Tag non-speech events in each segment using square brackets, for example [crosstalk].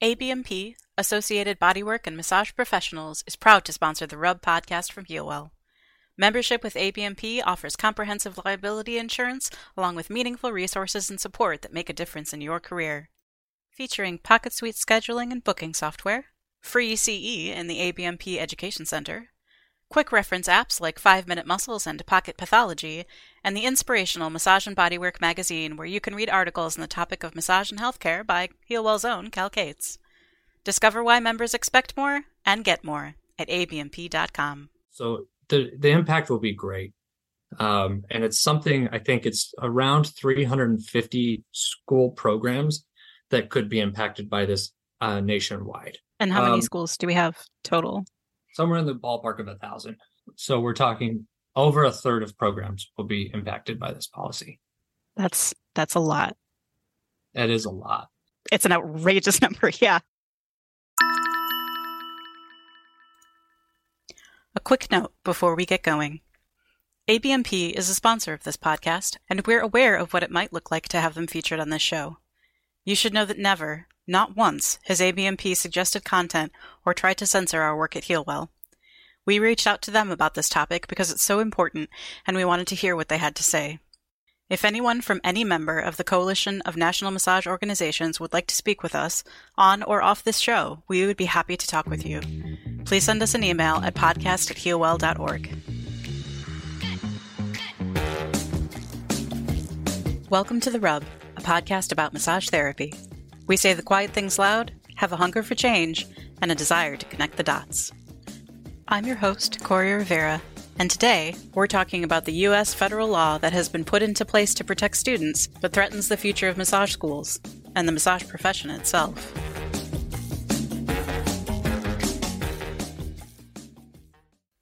ABMP, Associated Bodywork and Massage Professionals, is proud to sponsor the Rub podcast from Healwell. Membership with ABMP offers comprehensive liability insurance along with meaningful resources and support that make a difference in your career. Featuring Pocket Suite scheduling and booking software, free CE in the ABMP Education Center, quick reference apps like 5 Minute Muscles and Pocket Pathology, and the inspirational Massage and Bodywork magazine where you can read articles on the topic of massage and healthcare by Healwell's own Cal Cates. Discover why members expect more and get more at abmp.com. So the the impact will be great. Um, and it's something I think it's around 350 school programs that could be impacted by this uh, nationwide. And how many um, schools do we have total? Somewhere in the ballpark of a thousand. So we're talking over a third of programs will be impacted by this policy. That's that's a lot. That is a lot. It's an outrageous [laughs] number, yeah. A quick note before we get going. ABMP is a sponsor of this podcast, and we're aware of what it might look like to have them featured on this show. You should know that never, not once, has ABMP suggested content or tried to censor our work at Healwell. We reached out to them about this topic because it's so important and we wanted to hear what they had to say. If anyone from any member of the Coalition of National Massage Organizations would like to speak with us on or off this show, we would be happy to talk with you. Please send us an email at podcast at healwell.org. Welcome to The Rub, a podcast about massage therapy. We say the quiet things loud, have a hunger for change, and a desire to connect the dots. I'm your host, Corey Rivera, and today we're talking about the U.S. federal law that has been put into place to protect students but threatens the future of massage schools and the massage profession itself.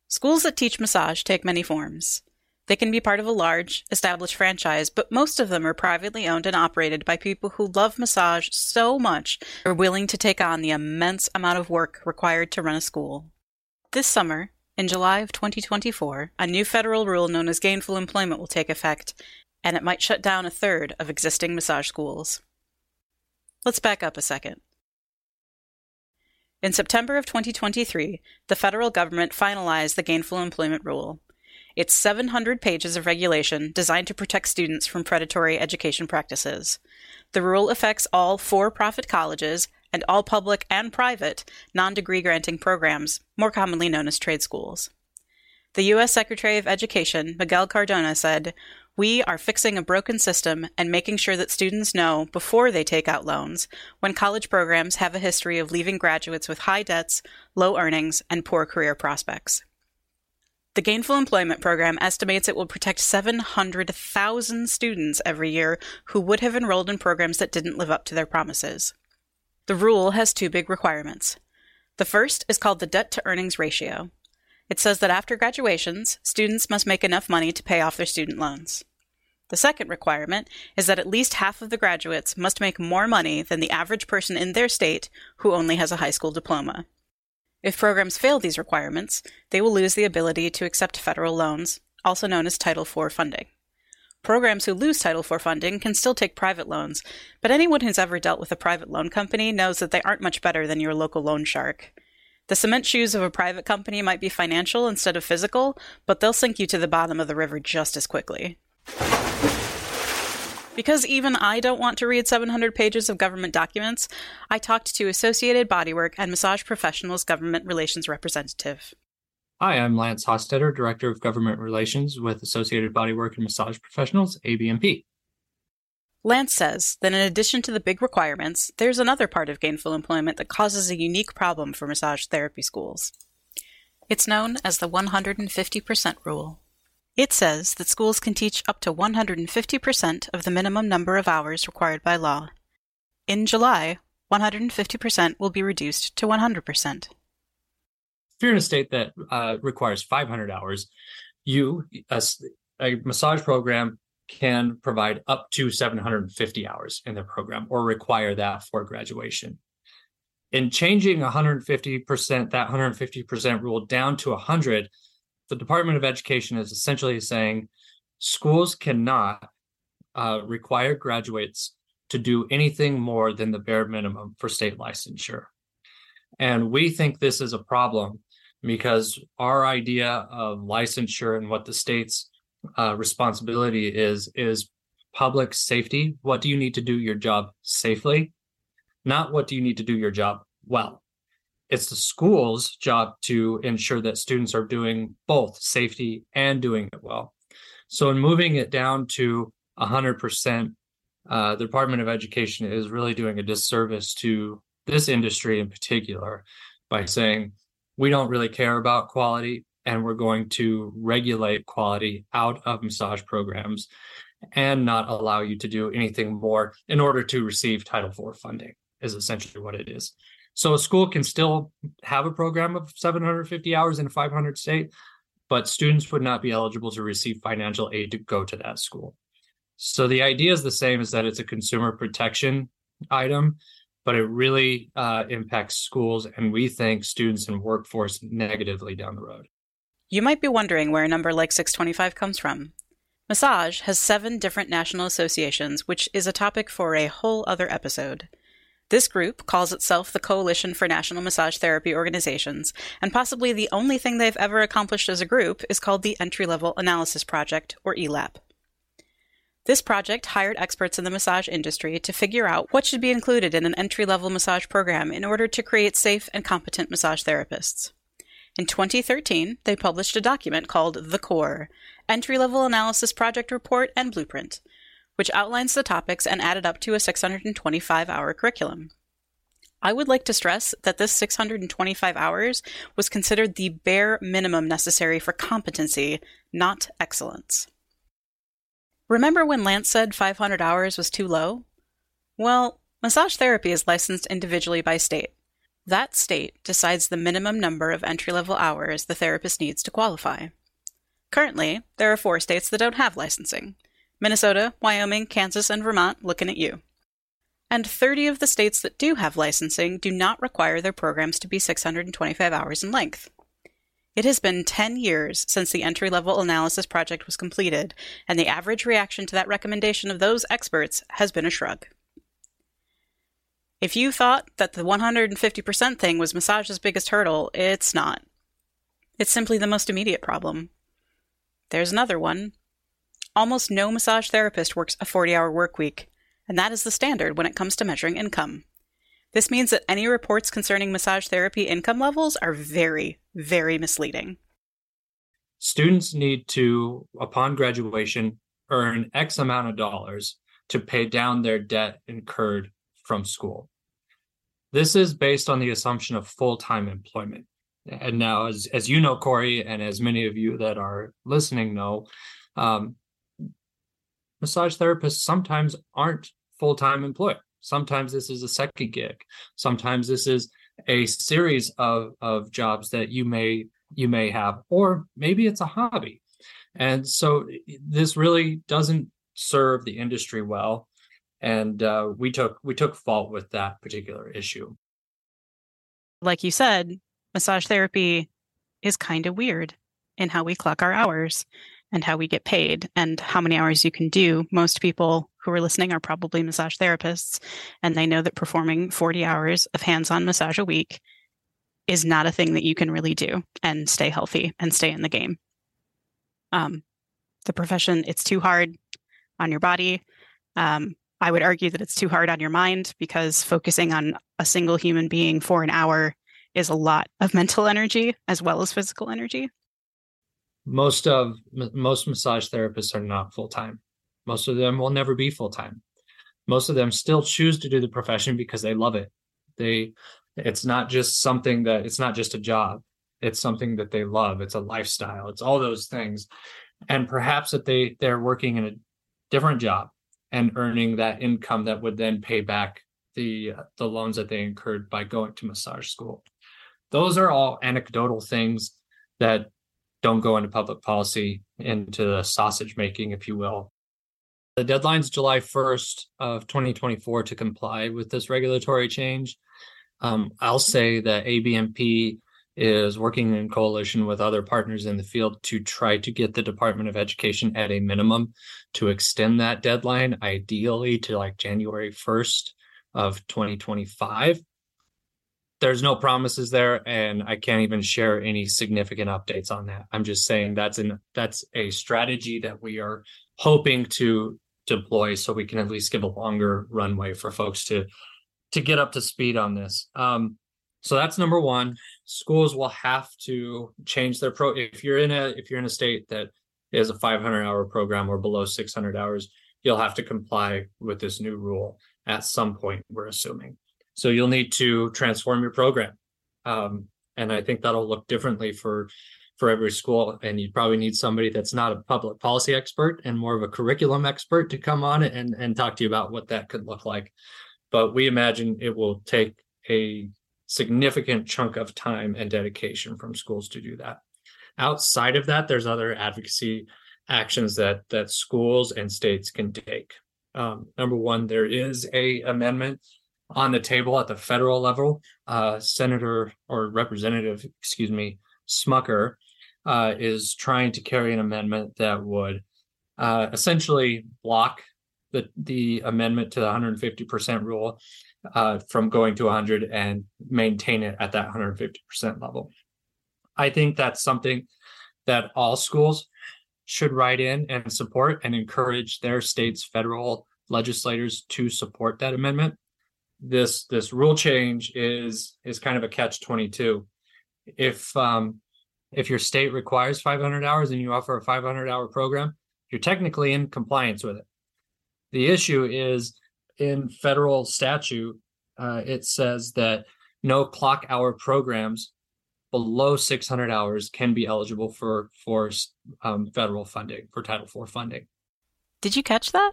Schools that teach massage take many forms. They can be part of a large, established franchise, but most of them are privately owned and operated by people who love massage so much they're willing to take on the immense amount of work required to run a school. This summer, in July of 2024, a new federal rule known as gainful employment will take effect, and it might shut down a third of existing massage schools. Let's back up a second. In September of 2023, the federal government finalized the gainful employment rule. It's 700 pages of regulation designed to protect students from predatory education practices. The rule affects all for profit colleges and all public and private non degree granting programs, more commonly known as trade schools. The U.S. Secretary of Education, Miguel Cardona, said, We are fixing a broken system and making sure that students know before they take out loans when college programs have a history of leaving graduates with high debts, low earnings, and poor career prospects. The Gainful Employment Program estimates it will protect 700,000 students every year who would have enrolled in programs that didn't live up to their promises. The rule has two big requirements. The first is called the debt to earnings ratio. It says that after graduations, students must make enough money to pay off their student loans. The second requirement is that at least half of the graduates must make more money than the average person in their state who only has a high school diploma. If programs fail these requirements, they will lose the ability to accept federal loans, also known as Title IV funding. Programs who lose Title IV funding can still take private loans, but anyone who's ever dealt with a private loan company knows that they aren't much better than your local loan shark. The cement shoes of a private company might be financial instead of physical, but they'll sink you to the bottom of the river just as quickly. Because even I don't want to read 700 pages of government documents, I talked to Associated Bodywork and Massage Professionals Government Relations Representative. Hi, I'm Lance Hostetter, Director of Government Relations with Associated Bodywork and Massage Professionals, ABMP. Lance says that in addition to the big requirements, there's another part of gainful employment that causes a unique problem for massage therapy schools. It's known as the 150% rule. It says that schools can teach up to 150% of the minimum number of hours required by law. In July, 150% will be reduced to 100% if you're in a state that uh, requires 500 hours, you a, a massage program can provide up to 750 hours in their program or require that for graduation. In changing 150%, that 150% rule down to 100, the Department of Education is essentially saying schools cannot uh, require graduates to do anything more than the bare minimum for state licensure. And we think this is a problem because our idea of licensure and what the state's uh, responsibility is is public safety. What do you need to do your job safely? Not what do you need to do your job well. It's the school's job to ensure that students are doing both safety and doing it well. So, in moving it down to 100%, uh, the Department of Education is really doing a disservice to this industry in particular by saying we don't really care about quality and we're going to regulate quality out of massage programs and not allow you to do anything more in order to receive Title IV funding, is essentially what it is. So a school can still have a program of 750 hours in a 500 state, but students would not be eligible to receive financial aid to go to that school. So the idea is the same is that it's a consumer protection item, but it really uh, impacts schools and we think students and workforce negatively down the road. You might be wondering where a number like 625 comes from. Massage has seven different national associations, which is a topic for a whole other episode. This group calls itself the Coalition for National Massage Therapy Organizations, and possibly the only thing they've ever accomplished as a group is called the Entry Level Analysis Project, or ELAP. This project hired experts in the massage industry to figure out what should be included in an entry level massage program in order to create safe and competent massage therapists. In 2013, they published a document called The Core Entry Level Analysis Project Report and Blueprint, which outlines the topics and added up to a 625 hour curriculum. I would like to stress that this 625 hours was considered the bare minimum necessary for competency, not excellence. Remember when Lance said 500 hours was too low? Well, massage therapy is licensed individually by state. That state decides the minimum number of entry level hours the therapist needs to qualify. Currently, there are four states that don't have licensing Minnesota, Wyoming, Kansas, and Vermont looking at you. And 30 of the states that do have licensing do not require their programs to be 625 hours in length. It has been 10 years since the entry level analysis project was completed, and the average reaction to that recommendation of those experts has been a shrug. If you thought that the 150% thing was massage's biggest hurdle, it's not. It's simply the most immediate problem. There's another one. Almost no massage therapist works a 40 hour work week, and that is the standard when it comes to measuring income. This means that any reports concerning massage therapy income levels are very, very misleading. Students need to, upon graduation, earn X amount of dollars to pay down their debt incurred from school. This is based on the assumption of full time employment. And now, as, as you know, Corey, and as many of you that are listening know, um, massage therapists sometimes aren't full time employed. Sometimes this is a second gig. Sometimes this is a series of, of jobs that you may you may have, or maybe it's a hobby. And so this really doesn't serve the industry well. And uh, we took we took fault with that particular issue. Like you said, massage therapy is kind of weird in how we clock our hours and how we get paid and how many hours you can do. Most people who are listening are probably massage therapists, and they know that performing 40 hours of hands on massage a week is not a thing that you can really do and stay healthy and stay in the game. Um, the profession, it's too hard on your body. Um, I would argue that it's too hard on your mind because focusing on a single human being for an hour is a lot of [laughs] mental energy as well as physical energy most of most massage therapists are not full time. Most of them will never be full time. Most of them still choose to do the profession because they love it. They it's not just something that it's not just a job. It's something that they love. It's a lifestyle. It's all those things. And perhaps that they they're working in a different job and earning that income that would then pay back the the loans that they incurred by going to massage school. Those are all anecdotal things that don't go into public policy, into the sausage making, if you will. The deadline's July 1st of 2024 to comply with this regulatory change. Um, I'll say that ABMP is working in coalition with other partners in the field to try to get the Department of Education at a minimum to extend that deadline, ideally to like January 1st of 2025. There's no promises there, and I can't even share any significant updates on that. I'm just saying that's an that's a strategy that we are hoping to deploy so we can at least give a longer runway for folks to to get up to speed on this. Um, so that's number one. Schools will have to change their pro. If you're in a if you're in a state that is a 500 hour program or below 600 hours, you'll have to comply with this new rule at some point. We're assuming. So you'll need to transform your program, um, and I think that'll look differently for for every school. And you probably need somebody that's not a public policy expert and more of a curriculum expert to come on and and talk to you about what that could look like. But we imagine it will take a significant chunk of time and dedication from schools to do that. Outside of that, there's other advocacy actions that that schools and states can take. Um, number one, there is a amendment on the table at the federal level. Uh, Senator or Representative, excuse me, Smucker uh, is trying to carry an amendment that would uh, essentially block the the amendment to the 150% rule uh, from going to 100 and maintain it at that 150% level. I think that's something that all schools should write in and support and encourage their state's federal legislators to support that amendment. This this rule change is is kind of a catch 22. If um, if your state requires 500 hours and you offer a 500 hour program, you're technically in compliance with it. The issue is in federal statute, uh, it says that no clock hour programs below 600 hours can be eligible for for um, federal funding for Title IV funding. Did you catch that?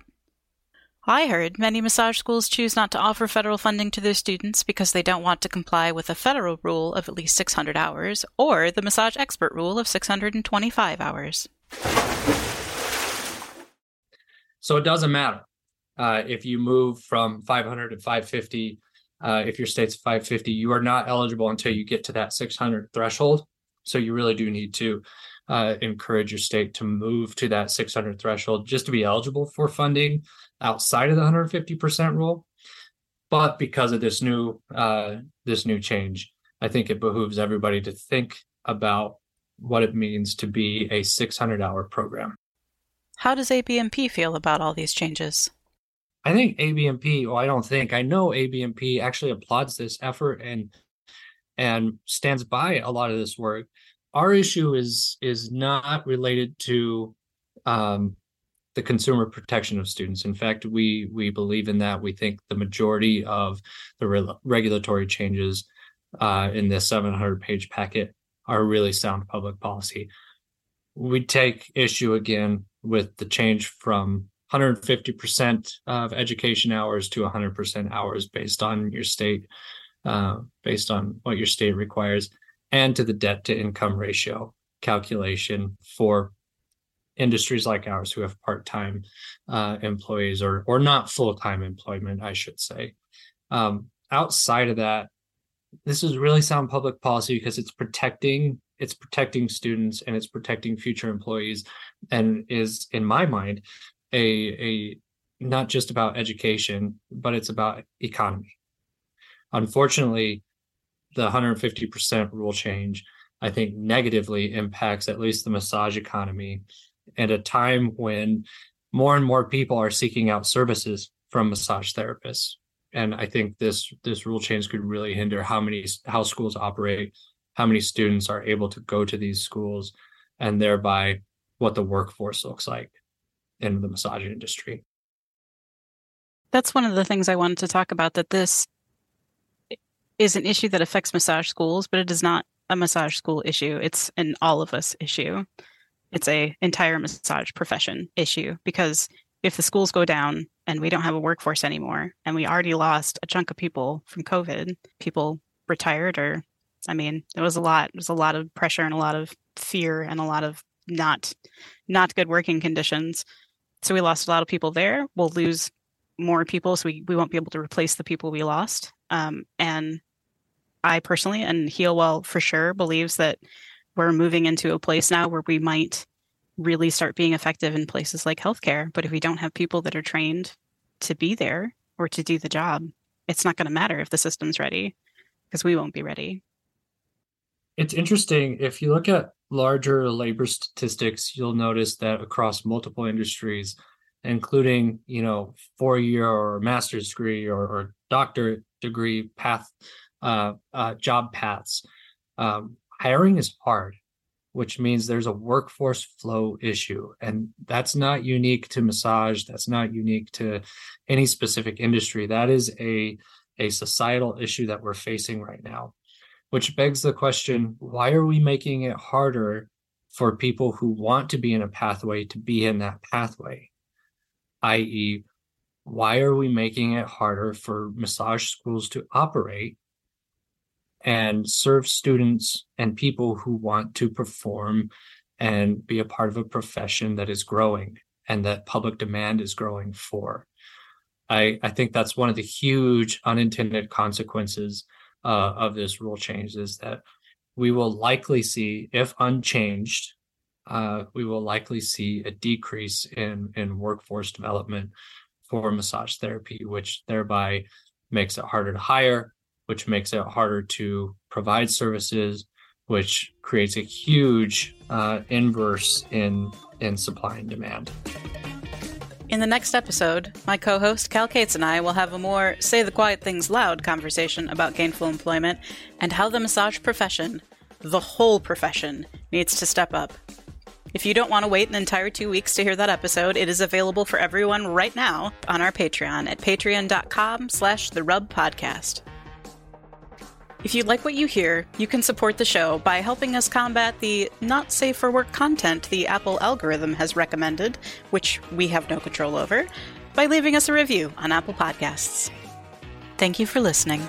I heard many massage schools choose not to offer federal funding to their students because they don't want to comply with a federal rule of at least 600 hours or the massage expert rule of 625 hours. So it doesn't matter uh, if you move from 500 to 550. Uh, if your state's 550, you are not eligible until you get to that 600 threshold. So you really do need to uh, encourage your state to move to that 600 threshold just to be eligible for funding outside of the 150% rule. But because of this new uh, this new change, I think it behooves everybody to think about what it means to be a 600 hour program. How does ABMP feel about all these changes? I think ABMP, well, I don't think, I know ABMP actually applauds this effort and and stands by a lot of this work. Our issue is is not related to um, the consumer protection of students. In fact, we we believe in that. We think the majority of the re- regulatory changes uh, in this 700 page packet are really sound public policy. We take issue again with the change from 150% of education hours to 100% hours based on your state, uh, based on what your state requires, and to the debt to income ratio calculation for industries like ours who have part-time uh, employees or or not full-time employment, I should say. Um, outside of that, this is really sound public policy because it's protecting it's protecting students and it's protecting future employees and is in my mind a a not just about education but it's about economy unfortunately the 150% rule change i think negatively impacts at least the massage economy at a time when more and more people are seeking out services from massage therapists. And i think this this rule change could really hinder how many how schools operate how many students are able to go to these schools and thereby what the workforce looks like in the massage industry. That's one of the things i wanted to talk about that this is an issue that affects massage schools but it is not a massage school issue. It's an all of us issue. It's a entire massage profession issue because if the schools go down and we don't have a workforce anymore and we already lost a chunk of people from covid people retired or i mean it was a lot it was a lot of pressure and a lot of fear and a lot of not not good working conditions. So we lost a lot of people there. We'll lose more people so we, we won't be able to replace the people we lost. Um, and I personally and Healwell for sure believes that we're moving into a place now where we might really start being effective in places like healthcare. But if we don't have people that are trained to be there or to do the job, it's not going to matter if the system's ready because we won't be ready. It's interesting. If you look at larger labor statistics, you'll notice that across multiple industries, including, you know, four year or master's degree or, or doctorate degree path, uh, uh, job paths, um, hiring is hard, which means there's a workforce flow issue. And that's not unique to massage. That's not unique to any specific industry. That is a, a societal issue that we're facing right now which begs the question why are we making it harder for people who want to be in a pathway to be in that pathway? i.e., why are we making it harder for massage schools to operate and serve students and people who want to perform and be a part of a profession that is growing and that public demand is growing for? I, I think that's one of the huge unintended consequences uh, of this rule change is that we will likely see, if unchanged, uh, we will likely see a decrease in in workforce development for massage therapy, which thereby makes it harder to hire, which makes it harder to provide services, which creates a huge uh, inverse in in supply and demand. In the next episode, my co host Cal Cates and I will have a more say the quiet things loud conversation about gainful employment and how the massage profession, the whole profession, needs to step up. If you don't want to wait an entire two weeks to hear that episode, it is available for everyone right now on our Patreon at patreon.com slash the rub podcast. If you like what you hear, you can support the show by helping us combat the not safe for work content the Apple algorithm has recommended, which we have no control over, by leaving us a review on Apple Podcasts. Thank you for listening.